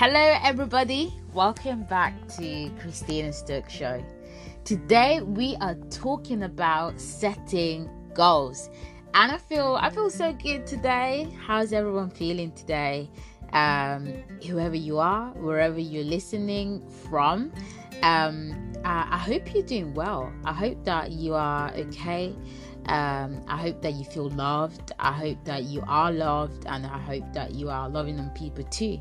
Hello, everybody. Welcome back to Christina Stokes Show. Today we are talking about setting goals, and I feel I feel so good today. How's everyone feeling today? Um, whoever you are, wherever you're listening from, um, I, I hope you're doing well. I hope that you are okay. Um, I hope that you feel loved. I hope that you are loved, and I hope that you are loving on people too.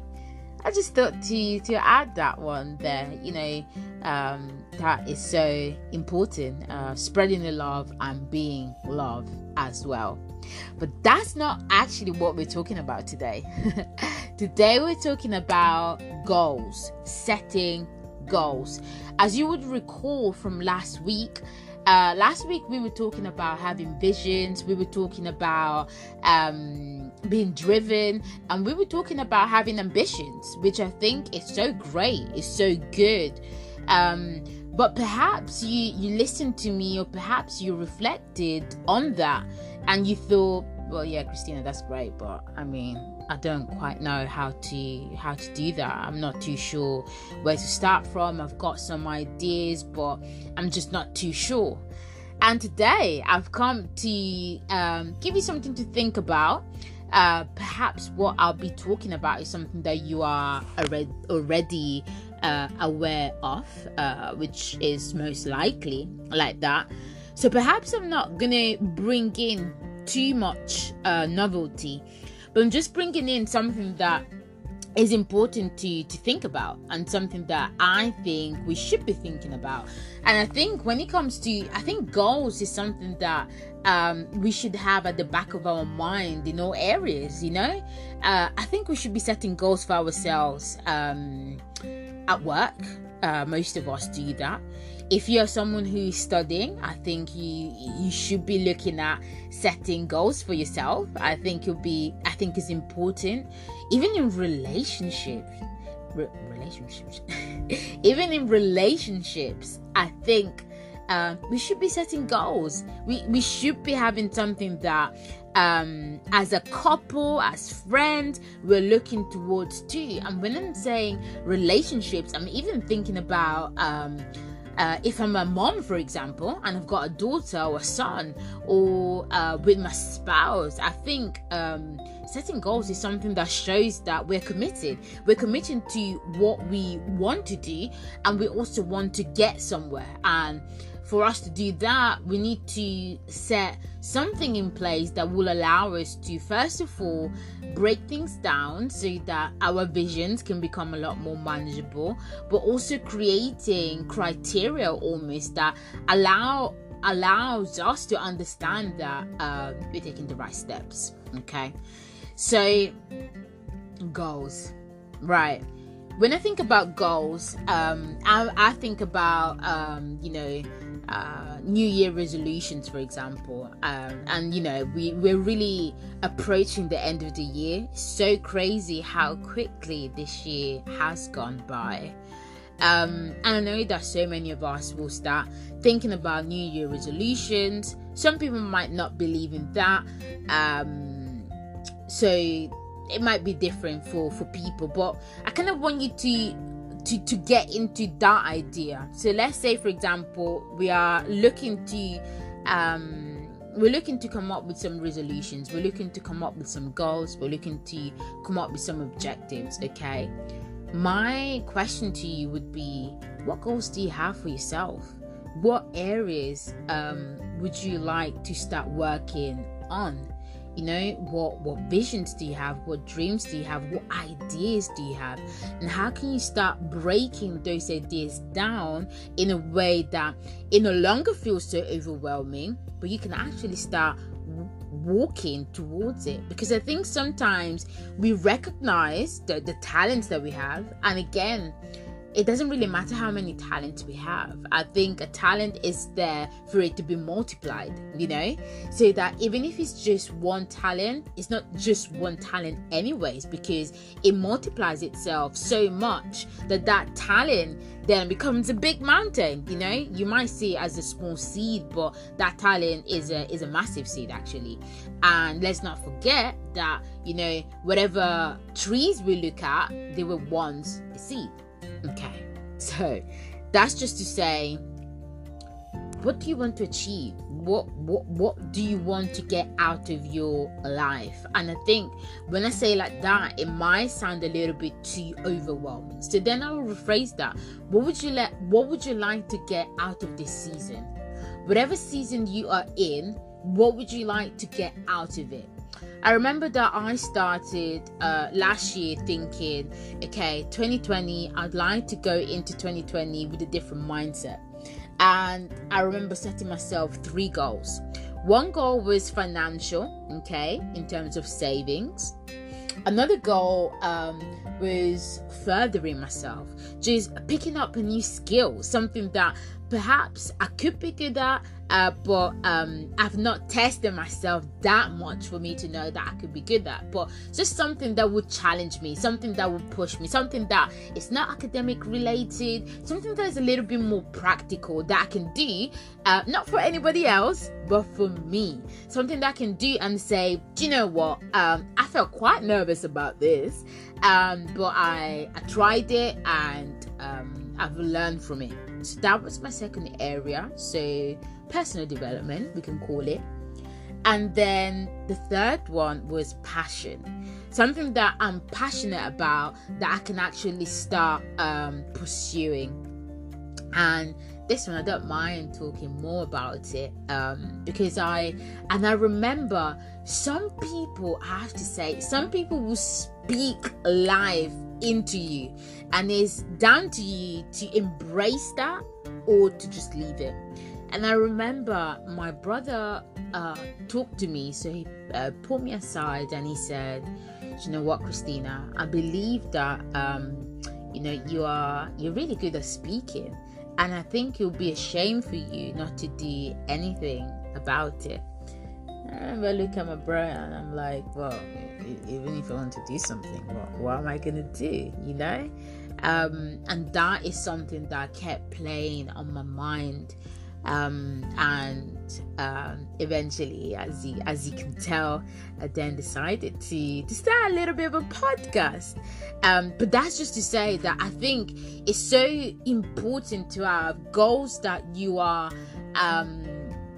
I just thought to to add that one there. You know, um, that is so important. Uh, spreading the love and being love as well. But that's not actually what we're talking about today. today we're talking about goals, setting goals. As you would recall from last week, uh, last week we were talking about having visions. We were talking about um, being driven. And we were talking about having ambitions which i think is so great. Is so good. Um, but perhaps you you listened to me or perhaps you reflected on that and you thought well yeah christina that's great but i mean I don't quite know how to how to do that. I'm not too sure where to start from. I've got some ideas, but I'm just not too sure. And today I've come to um, give you something to think about. Uh, perhaps what I'll be talking about is something that you are already already uh, aware of, uh, which is most likely like that. So perhaps I'm not gonna bring in too much uh, novelty but I'm just bringing in something that is important to to think about and something that I think we should be thinking about. And I think when it comes to I think goals is something that um, we should have at the back of our mind in all areas. You know, uh, I think we should be setting goals for ourselves um, at work. Uh, most of us do that. If you're someone who's studying i think you you should be looking at setting goals for yourself. I think you'll be i think it's important. Even in relationships re- relationships even in relationships i think uh, we should be setting goals. We we should be having something that um, as a couple, as friends, we're looking towards too. And when I'm saying relationships, I'm even thinking about um, uh, if I'm a mom, for example, and I've got a daughter or a son, or uh, with my spouse, I think um, setting goals is something that shows that we're committed. We're committed to what we want to do, and we also want to get somewhere. And for us to do that, we need to set something in place that will allow us to, first of all, break things down so that our visions can become a lot more manageable, but also creating criteria almost that allow allows us to understand that uh, we're taking the right steps. Okay, so goals, right? When I think about goals, um, I, I think about um, you know uh, New Year resolutions, for example, um, and you know we we're really approaching the end of the year. So crazy how quickly this year has gone by. Um, and I know that so many of us will start thinking about New Year resolutions. Some people might not believe in that, um, so it might be different for for people. But I kind of want you to to to get into that idea. So let's say for example we are looking to um we're looking to come up with some resolutions. We're looking to come up with some goals. We're looking to come up with some objectives okay? My question to you would be what goals do you have for yourself? What areas um, would you like to start working on you know what what visions do you have? What dreams do you have? What ideas do you have? And how can you start breaking those ideas down in a way that it no longer feels so overwhelming but you can actually start walking towards it? Because i think sometimes we recognize the, the talents that we have and again it doesn't really matter how many talents we have. I think a talent is there for it to be multiplied, you know? So that even if it's just one talent, it's not just one talent, anyways, because it multiplies itself so much that that talent then becomes a big mountain you know you might see it as a small seed but that talent is a is a massive seed actually and let's not forget that you know whatever trees we look at they were once a seed so that's just to say what do you want to achieve? What what what do you want to get out of your life? And i think when i say like that it might sound a little bit too overwhelming. So then i will rephrase that. What would you let what would you like to get out of this season? Whatever season you are in what would you like to get out of it I remember that I started uh, last year thinking, okay, 2020, I'd like to go into 2020 with a different mindset. And I remember setting myself three goals. One goal was financial, okay, in terms of savings. Another goal um, was furthering myself, just picking up a new skill, something that perhaps I could be good at, uh, but um, I've not tested myself that much for me to know that I could be good at. But just something that would challenge me, something that would push me, something that is not academic related, something that is a little bit more practical that I can do, uh, not for anybody else, but for me. Something that I can do and say, do you know what? Um, I felt quite nervous about this, um, but I, I tried it and um, I've learned from it. So that was my second area. So personal development, we can call it. And then the third one was passion. Something that I'm passionate about that I can actually start um, pursuing. And this one I don't mind talking more about it um, because I and I remember some people I have to say some people will speak life into you. And it's down to you to embrace that or to just leave it. And i remember my brother uh, talked to me. So he uh, pulled me aside and he said you know what christina? I believe that um, you know you are you're really good at speaking. And i think it would be a shame for you not to do anything about it I remember looking at my brother and I'm like, well, even if I want to do something, what, what am I going to do? You know? Um, and that is something that kept playing on my mind. Um, and um, eventually, as you as you can tell, I then decided to to start a little bit of a podcast. Um, but that's just to say that I think it's so important to have goals that you are um,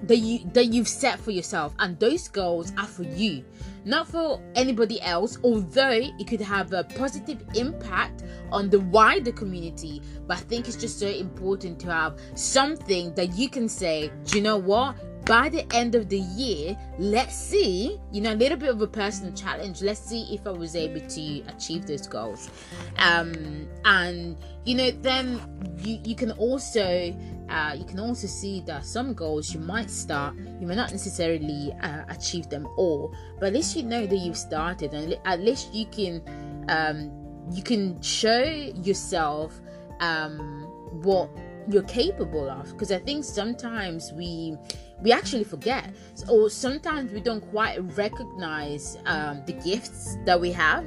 that you that you've set for yourself and those goals are for you not for anybody else although it could have a positive impact on the wider community but i think it's just so important to have something that you can say do you know what by the end of the year, let's see, you know, a little bit of a personal challenge. Let's see if I was able to achieve those goals. Um, and you know, then you you can also uh, you can also see that some goals you might start, you may not necessarily uh, achieve them all, but at least you know that you've started, and at least you can um, you can show yourself um, what you're capable of. Because i think sometimes we we actually forget. Or sometimes we don't quite recognize um, the gifts that we have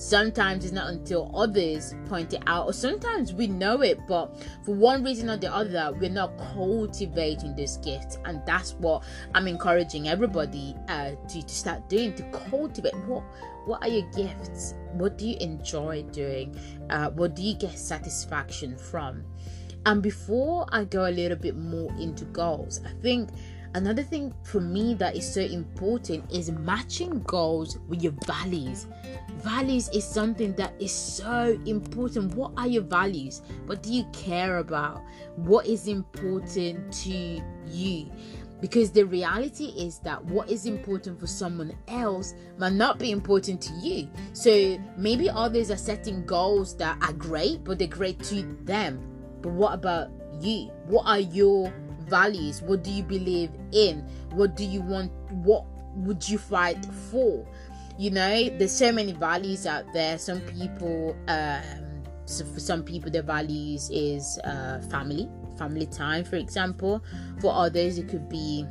sometimes it's not until others point it out or sometimes we know it but for one reason or the other we're not cultivating this gift. And that's what i'm encouraging everybody uh, to, to start doing to cultivate. What what are your gifts? What do you enjoy doing? Uh, what do you get satisfaction from? And before I go a little bit more into goals, I think another thing for me that is so important is matching goals with your values. Values is something that is so important. What are your values? What do you care about? What is important to you? Because the reality is that what is important for someone else might not be important to you. So maybe others are setting goals that are great, but they're great to them but what about you? What are your values? What do you believe in? What do you want? What would you fight for? You know, there's so many values out there. Some people, um, so for some people, their values is uh, family, family time, for example. For others, it could be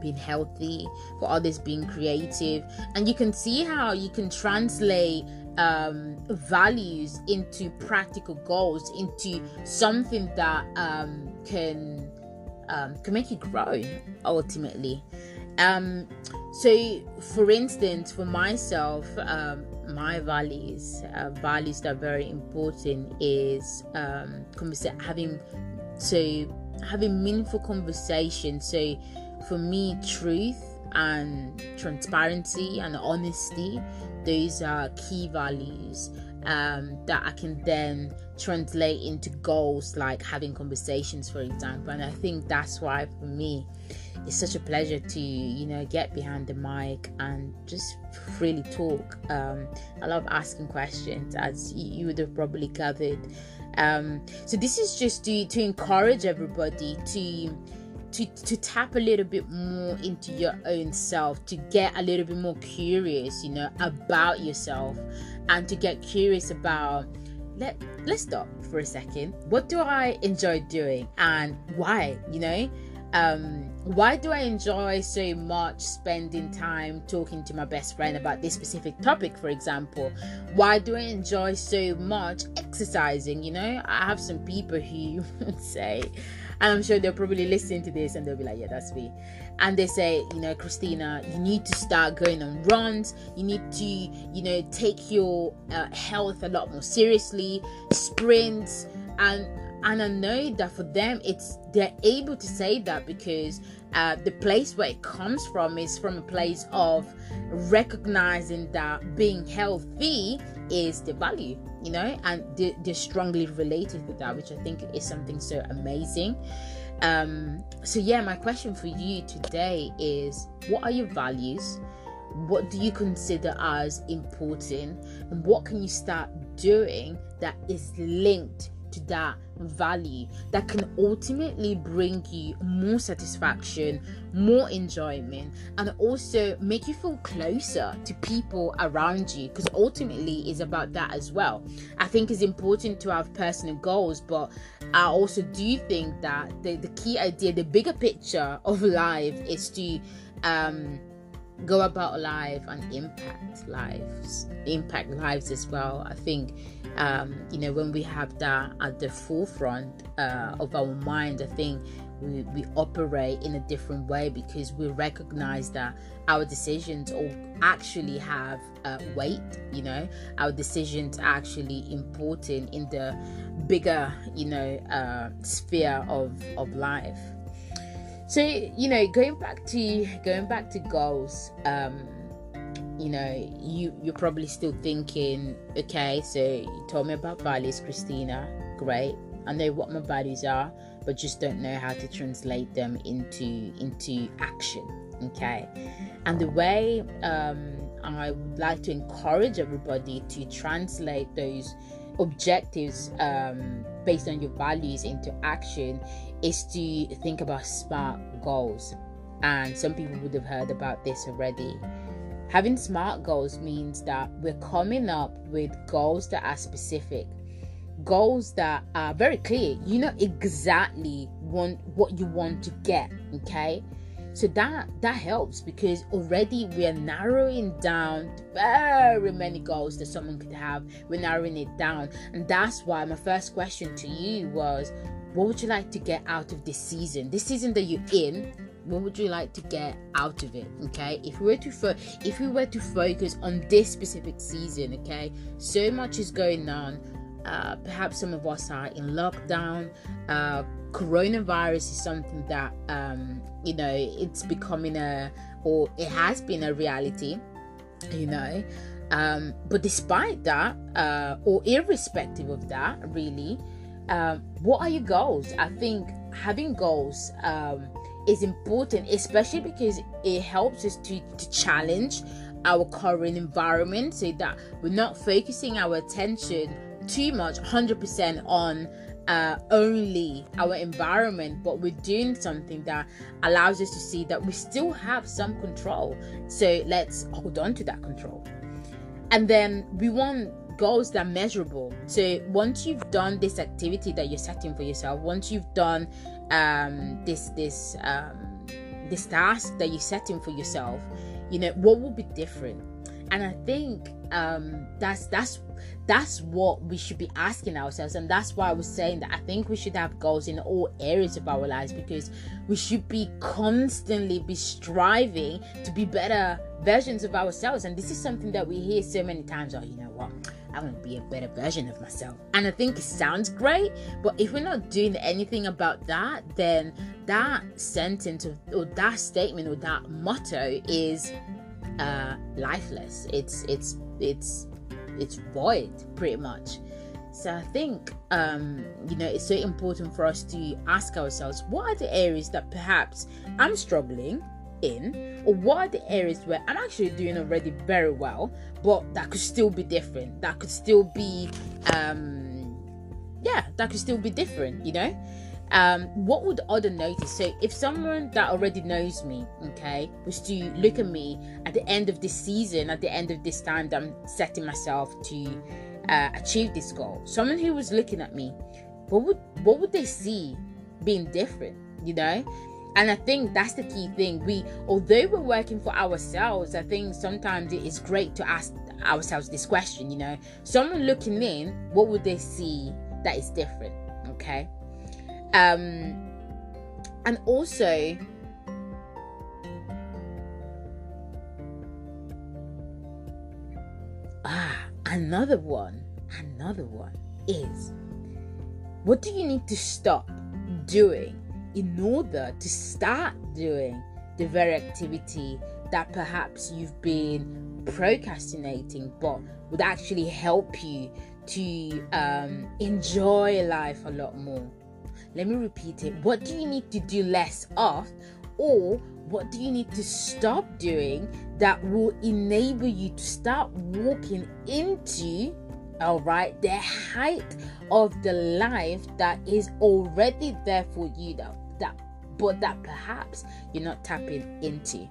being healthy, for others, being creative. And you can see how you can translate um, values into practical goals, into something that um, can um, can make you grow ultimately. Um, so, for instance, for myself, um, my values, uh, values that are very important is um, conversa- having so having meaningful conversation. So, for me, truth and transparency and honesty, those are key values um, that I can then translate into goals like having conversations, for example. And I think that's why for me it's such a pleasure to you know get behind the mic and just freely talk. Um, I love asking questions, as you would have probably gathered. Um, so this is just to to encourage everybody to to to tap a little bit more into your own self to get a little bit more curious you know about yourself and to get curious about let let's stop for a second. What do i enjoy doing and why you know? Um why do i enjoy so much spending time talking to my best friend about this specific topic for example? Why do i enjoy so much exercising you know? I have some people who say and I'm sure they'll probably listen to this and they'll be like, yeah, that's me. And they say, you know, Christina, you need to start going on runs. You need to, you know, take your uh, health a lot more seriously, sprints, and and I know that for them, it's they're able to say that because uh, the place where it comes from is from a place of recognizing that being healthy is the value you know and they're, they're strongly related with that which i think is something so amazing. Um so yeah my question for you today is what are your values? What do you consider as important? And what can you start doing that is linked to that value that can ultimately bring you more satisfaction, more enjoyment, and also make you feel closer to people around you because ultimately it's about that as well. I think it's important to have personal goals, but I also do think that the, the key idea, the bigger picture of life is to um go about life and impact lives impact lives as well. I think um, you know when we have that at the forefront uh, of our mind i think we, we operate in a different way because we recognize that our decisions all actually have uh, weight you know? Our decisions are actually important in the bigger you know uh, sphere of of life so you know going back to going back to goals um you know you you're probably still thinking okay so you told me about values christina great. I know what my values are but just don't know how to translate them into into action okay? And the way um i would like to encourage everybody to translate those objectives um, based on your values into action is to think about SMART goals. And some people would have heard about this already. Having SMART goals means that we're coming up with goals that are specific, goals that are very clear. You know exactly want what you want to get, okay? so that that helps because already we are narrowing down very many goals that someone could have we're narrowing it down and that's why my first question to you was what would you like to get out of this season? This season that you're in what would you like to get out of it okay? If we were to fo- if we were to focus on this specific season okay so much is going on. Uh, perhaps some of us are in lockdown. Uh, coronavirus is something that um, you know it's becoming a or it has been a reality you know? Um, but despite that uh, or irrespective of that really um, what are your goals i think having goals um, is important especially because it helps us to, to challenge our current environment so that we're not focusing our attention too much 100% on uh, only our environment, but we're doing something that allows us to see that we still have some control. So let's hold on to that control. And then we want goals that are measurable. So once you've done this activity that you're setting for yourself, once you've done um, this this um, this task that you're setting for yourself, you know what will be different. And I think um, that's that's that's what we should be asking ourselves and that's why i was saying that i think we should have goals in all areas of our lives because we should be constantly be striving to be better versions of ourselves and this is something that we hear so many times oh you know what I want to be a better version of myself. And I think it sounds great, but if we're not doing anything about that, then that sentence or, or that statement or that motto is uh, lifeless. It's it's it's it's void pretty much. So i think um you know it's so important for us to ask ourselves what are the areas that perhaps i'm struggling in? Or what are the areas where i'm actually doing already very well but that could still be different? That could still be um yeah that could still be different you know um, what would other notice? So if someone that already knows me, okay, was to look at me at the end of this season, at the end of this time that I'm setting myself to uh, achieve this goal, someone who was looking at me, what would what would they see being different? You know, and I think that's the key thing. We, although we're working for ourselves, I think sometimes it is great to ask ourselves this question. You know, someone looking in, what would they see that is different? Okay um, and also, ah, another one, another one is what do you need to stop doing in order to start doing the very activity that perhaps you've been procrastinating but would actually help you to um, enjoy life a lot more let me repeat it. What do you need to do less of? Or what do you need to stop doing that will enable you to start walking into all right the height of the life that is already there for you that, that but that perhaps you're not tapping into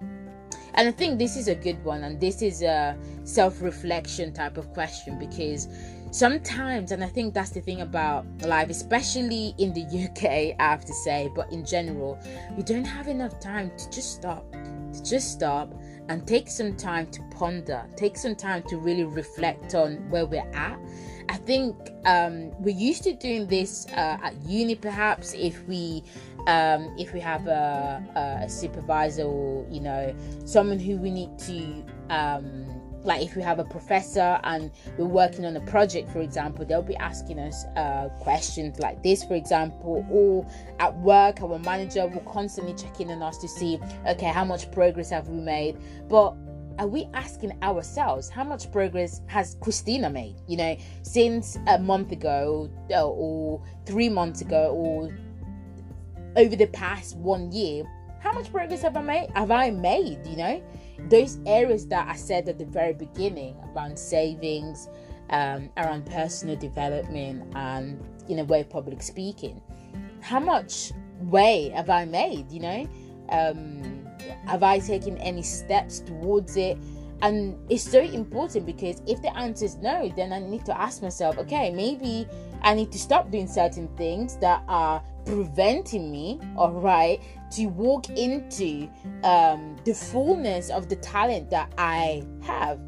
and i think this is a good one and this is a self-reflection type of question because sometimes and i think that's the thing about life especially in the uk i have to say but in general we don't have enough time to just stop to just stop and take some time to ponder take some time to really reflect on where we're at. I think um, we're used to doing this uh, at uni perhaps if we um, if we have a, a, supervisor or you know someone who we need to um, like if we have a professor and we're working on a project for example they'll be asking us uh, questions like this for example or at work our manager will constantly check in on us to see okay how much progress have we made but are we asking ourselves how much progress has Christina made? You know, since a month ago or, or, three months ago or over the past one year, how much progress have I made? Have I made? You know, those areas that I said at the very beginning around savings, um, around personal development, and in a way, public speaking. How much way have I made? You know, um, have I taken any steps towards it? And it's so important because if the answer is no, then I need to ask myself, okay, maybe I need to stop doing certain things that are preventing me, all right, to walk into um, the fullness of the talent that I have.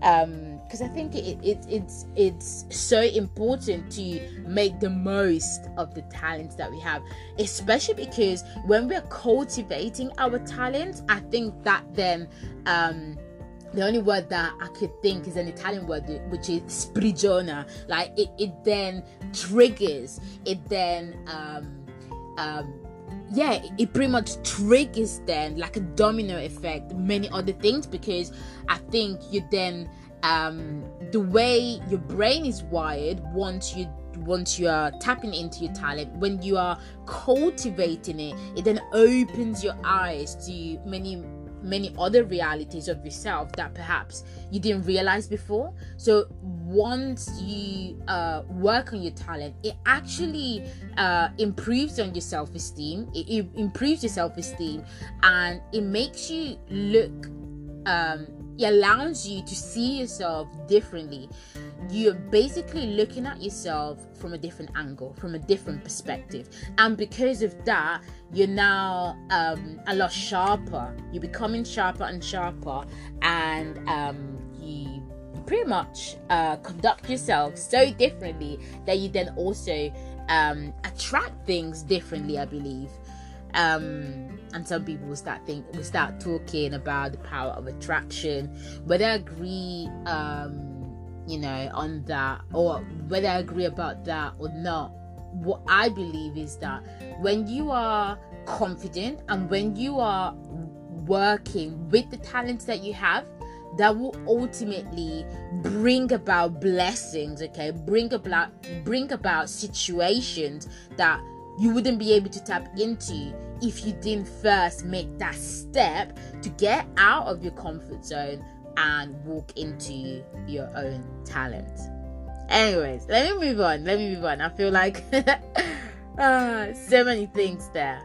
because um, I think it, it, it's it's so important to make the most of the talents that we have, especially because when we're cultivating our talents, I think that then um, the only word that I could think is an Italian word, which is sprigiona. Like it, it then triggers, it then um, um, yeah, it pretty much triggers then like a domino effect, many other things because I think you then um the way your brain is wired once you once you are tapping into your talent when you are cultivating it it then opens your eyes to many many other realities of yourself that perhaps you didn't realize before. So once you uh, work on your talent, it actually uh, improves on your self esteem. It, it, improves your self esteem, and it makes you look. Um, it allows you to see yourself differently. you're basically looking at yourself from a different angle, from a different perspective. And because of that, you're now um, a lot sharper. You're becoming sharper and sharper, and um, you pretty much uh, conduct yourself so differently that you then also um, attract things differently, I believe. Um, and some people will start think will start talking about the power of attraction. Whether I agree, um, you know, on that, or whether I agree about that or not, what I believe is that when you are confident and when you are working with the talents that you have, that will ultimately bring about blessings okay bring about bring about situations that you wouldn't be able to tap into if you didn't first make that step to get out of your comfort zone and walk into your own talent. Anyways, let me move on. Let me move on. I feel like uh, so many things there.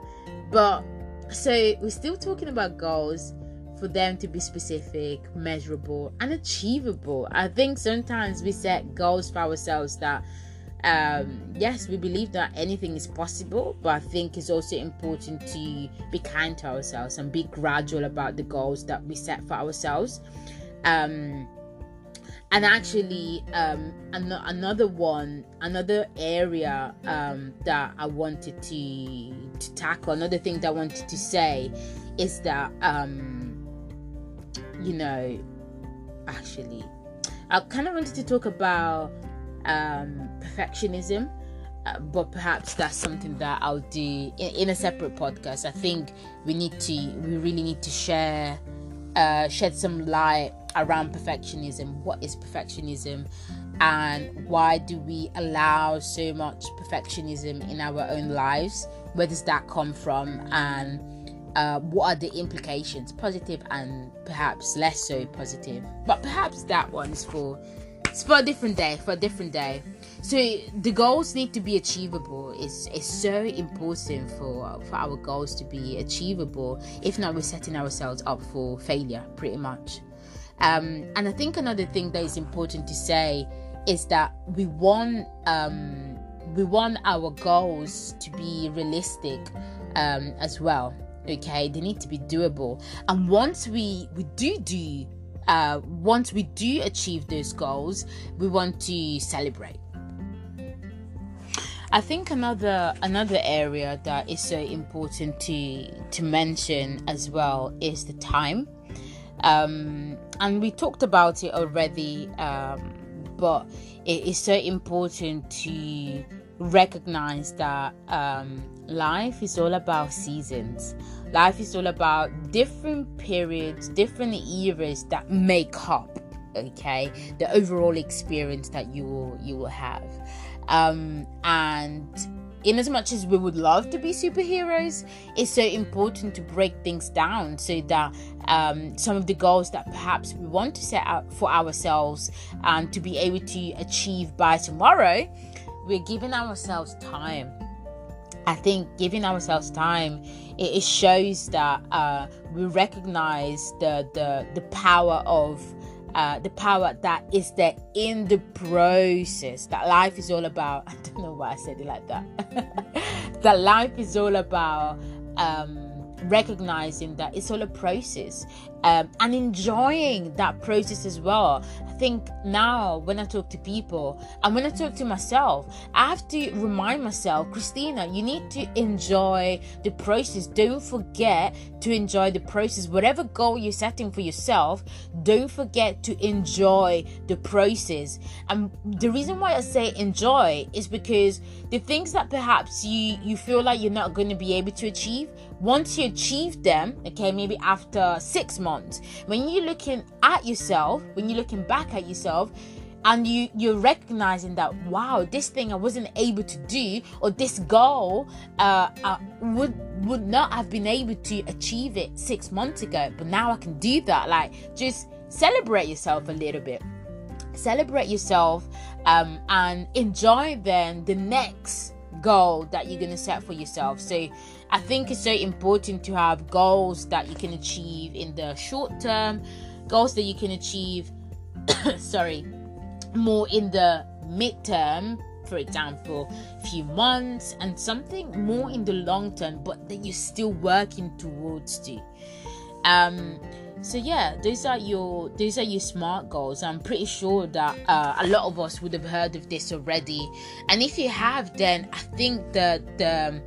But so we're still talking about goals for them to be specific, measurable, and achievable. I think sometimes we set goals for ourselves that um, yes, we believe that anything is possible, but I think it's also important to be kind to ourselves and be gradual about the goals that we set for ourselves. Um, and actually, um, an- another one, another area um, that I wanted to to tackle, another thing that I wanted to say is that um, you know, actually, I kind of wanted to talk about um, perfectionism. Uh, but perhaps that's something that I'll do in, in, a separate podcast. I think we need to, we really need to share, uh, shed some light around perfectionism. What is perfectionism, and why do we allow so much perfectionism in our own lives? Where does that come from, and uh, what are the implications, positive and perhaps less so positive? But perhaps that one's for it's for a different day, for a different day. So the goals need to be achievable. It's it's so important for for our goals to be achievable. If not, we're setting ourselves up for failure, pretty much. Um, and I think another thing that is important to say is that we want um, we want our goals to be realistic um, as well. Okay, they need to be doable. And once we we do do uh, once we do achieve those goals, we want to celebrate. I think another another area that is so important to to mention as well is the time, um, and we talked about it already, um, but it is so important to recognize that um, life is all about seasons. Life is all about different periods, different eras that make up, okay, the overall experience that you will you will have. Um, and in as much as we would love to be superheroes, it's so important to break things down so that um, some of the goals that perhaps we want to set out for ourselves and to be able to achieve by tomorrow we're giving ourselves time. I think giving ourselves time it, shows that uh, we recognize the the the power of uh, the power that is there in the process. That life is all about. I don't know why I said it like that. that life is all about. Um, recognizing that it's all a process um, and enjoying that process as well. I think now when I talk to people and when I talk to myself, I have to remind myself, Christina, you need to enjoy the process. Don't forget to enjoy the process. Whatever goal you're setting for yourself, don't forget to enjoy the process. And the reason why I say enjoy is because the things that perhaps you you feel like you're not going to be able to achieve, once you achieve them, okay, maybe after six months. When you're looking at yourself, when you're looking back at yourself, and you you're recognizing that wow this thing i wasn't able to do or this goal uh, uh, would would not have been able to achieve it six months ago. But now i can do that. Like just celebrate yourself a little bit. Celebrate yourself um, and enjoy then the next goal that you're to set for yourself. So I think it's so important to have goals that you can achieve in the short term, goals that you can achieve, sorry, more in the midterm for example few months and something more in the long term but that you're still working towards to. Um so yeah those are your those are your smart goals. I'm pretty sure that uh, a lot of us would have heard of this already. And if you have then i think the the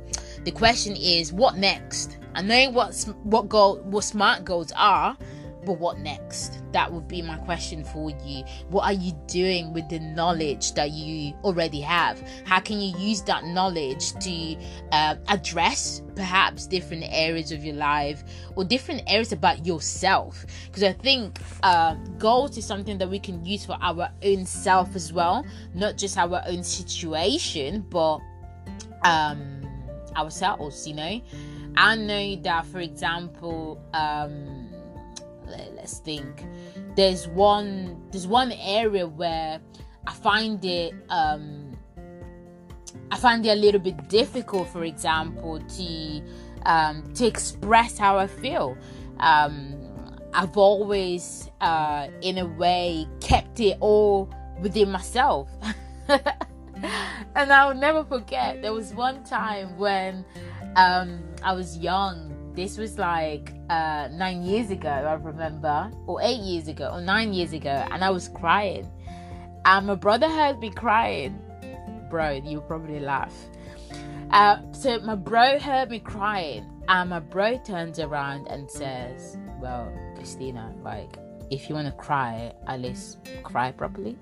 the question is what next i know what what goal what smart goals are but what next? That would be my question for you. What are you doing with the knowledge that you already have? How can you use that knowledge to uh, address perhaps different areas of your life or different areas about yourself? Because I think uh, goals is something that we can use for our own self as well, not just our own situation, but um, ourselves, you know. I know that, for example, um, let's think. There's one there's one area where i find it um i find it a little bit difficult for example to um to express how i feel. Um i've always, uh in a way kept it all within myself and i'll never forget there was one time when um i was young this was like uh, nine years ago, I remember, or eight years ago, or nine years ago, and I was crying. And my brother heard me crying. Bro, you'll probably laugh. Uh, so my bro heard me crying, and my bro turns around and says, Well, Christina, like, if you want to cry, at least cry properly.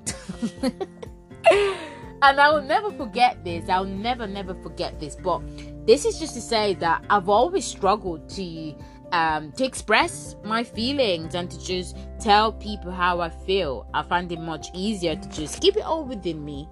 and I will never forget this. I'll never, never forget this. But this is just to say that I've always struggled to um, to express my feelings and to just tell people how I feel. I find it much easier to just keep it all within me.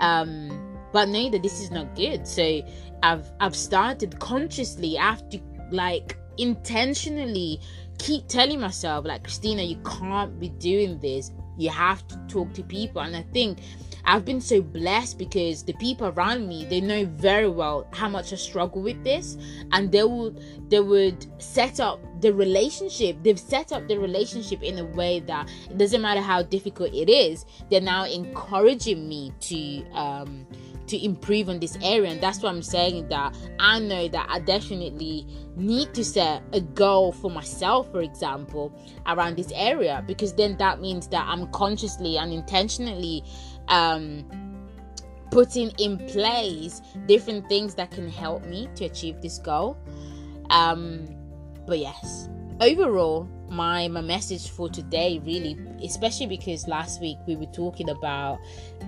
Um, but know that this is not good. So I've I've started consciously. I have to like intentionally keep telling myself like Christina, you can't be doing this. You have to talk to people. And I think I've been so blessed because the people around me they know very well how much I struggle with this and they would they would set up the relationship they've set up the relationship in a way that it doesn't matter how difficult it is they're now encouraging me to um to improve on this area and that's why i'm saying that i know that i definitely need to set a goal for myself for example around this area because then that means that i'm consciously and intentionally um, putting in place different things that can help me to achieve this goal. Um, but yes, overall, my my message for today really, especially because last week we were talking about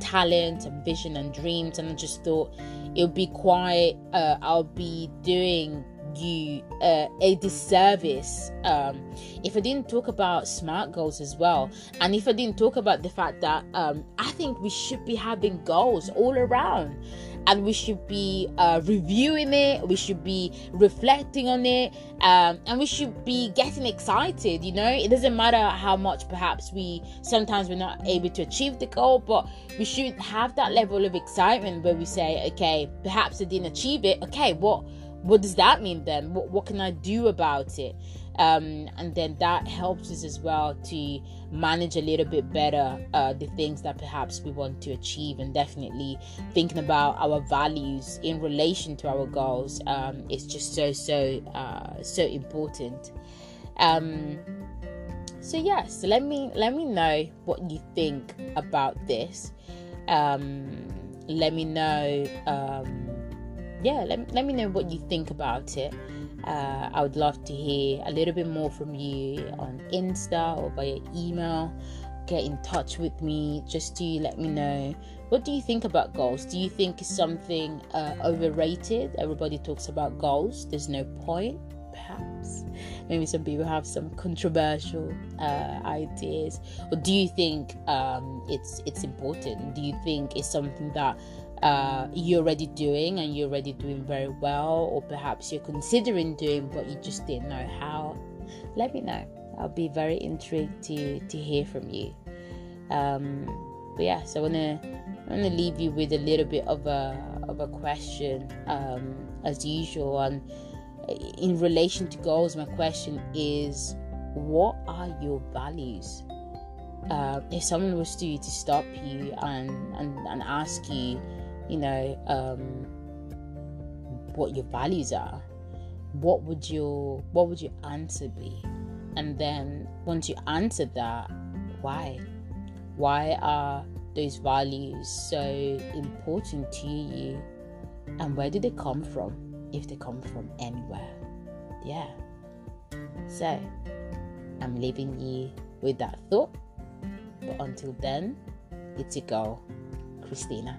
talent and vision and dreams, and I just thought it would be quite. Uh, I'll be doing you uh, a disservice um, if I didn't talk about smart goals as well, and if I didn't talk about the fact that um, I think we should be having goals all around. And we should be uh, reviewing it, we should be reflecting on it, um, and we should be getting excited. You know, it doesn't matter how much perhaps we sometimes we're not able to achieve the goal, but we should have that level of excitement where we say, okay, perhaps I didn't achieve it. Okay, what what does that mean then? What, what can I do about it? Um, and then that helps us as well to manage a little bit better uh, the things that perhaps we want to achieve and definitely thinking about our values in relation to our goals um, is just so so uh, so important um, so yes let me let me know what you think about this um, let me know um, yeah, let, let me know what you think about it. Uh, I would love to hear a little bit more from you on Insta or via email. Get in touch with me just to let me know what do you think about goals. Do you think it's something uh, overrated? Everybody talks about goals. There's no point, perhaps. Maybe some people have some controversial uh, ideas. Or do you think um, it's it's important? Do you think it's something that uh, you're already doing and you're already doing very well, or perhaps you're considering doing but you just didn't know how, let me know. I'll be very intrigued to to hear from you. Um, but yeah, so I wanna I wanna leave you with a little bit of a of a question um, as usual. And in relation to goals, my question is, what are your values? uh, if someone was to to stop you and and, and ask you, you know, um, what your values are, what would your what would your answer be? And then once you answer that, why? Why are those values so important to you? And where do they come from? If they come from anywhere. Yeah. So, I'm leaving you with that thought. But until then, it's a go, Christina.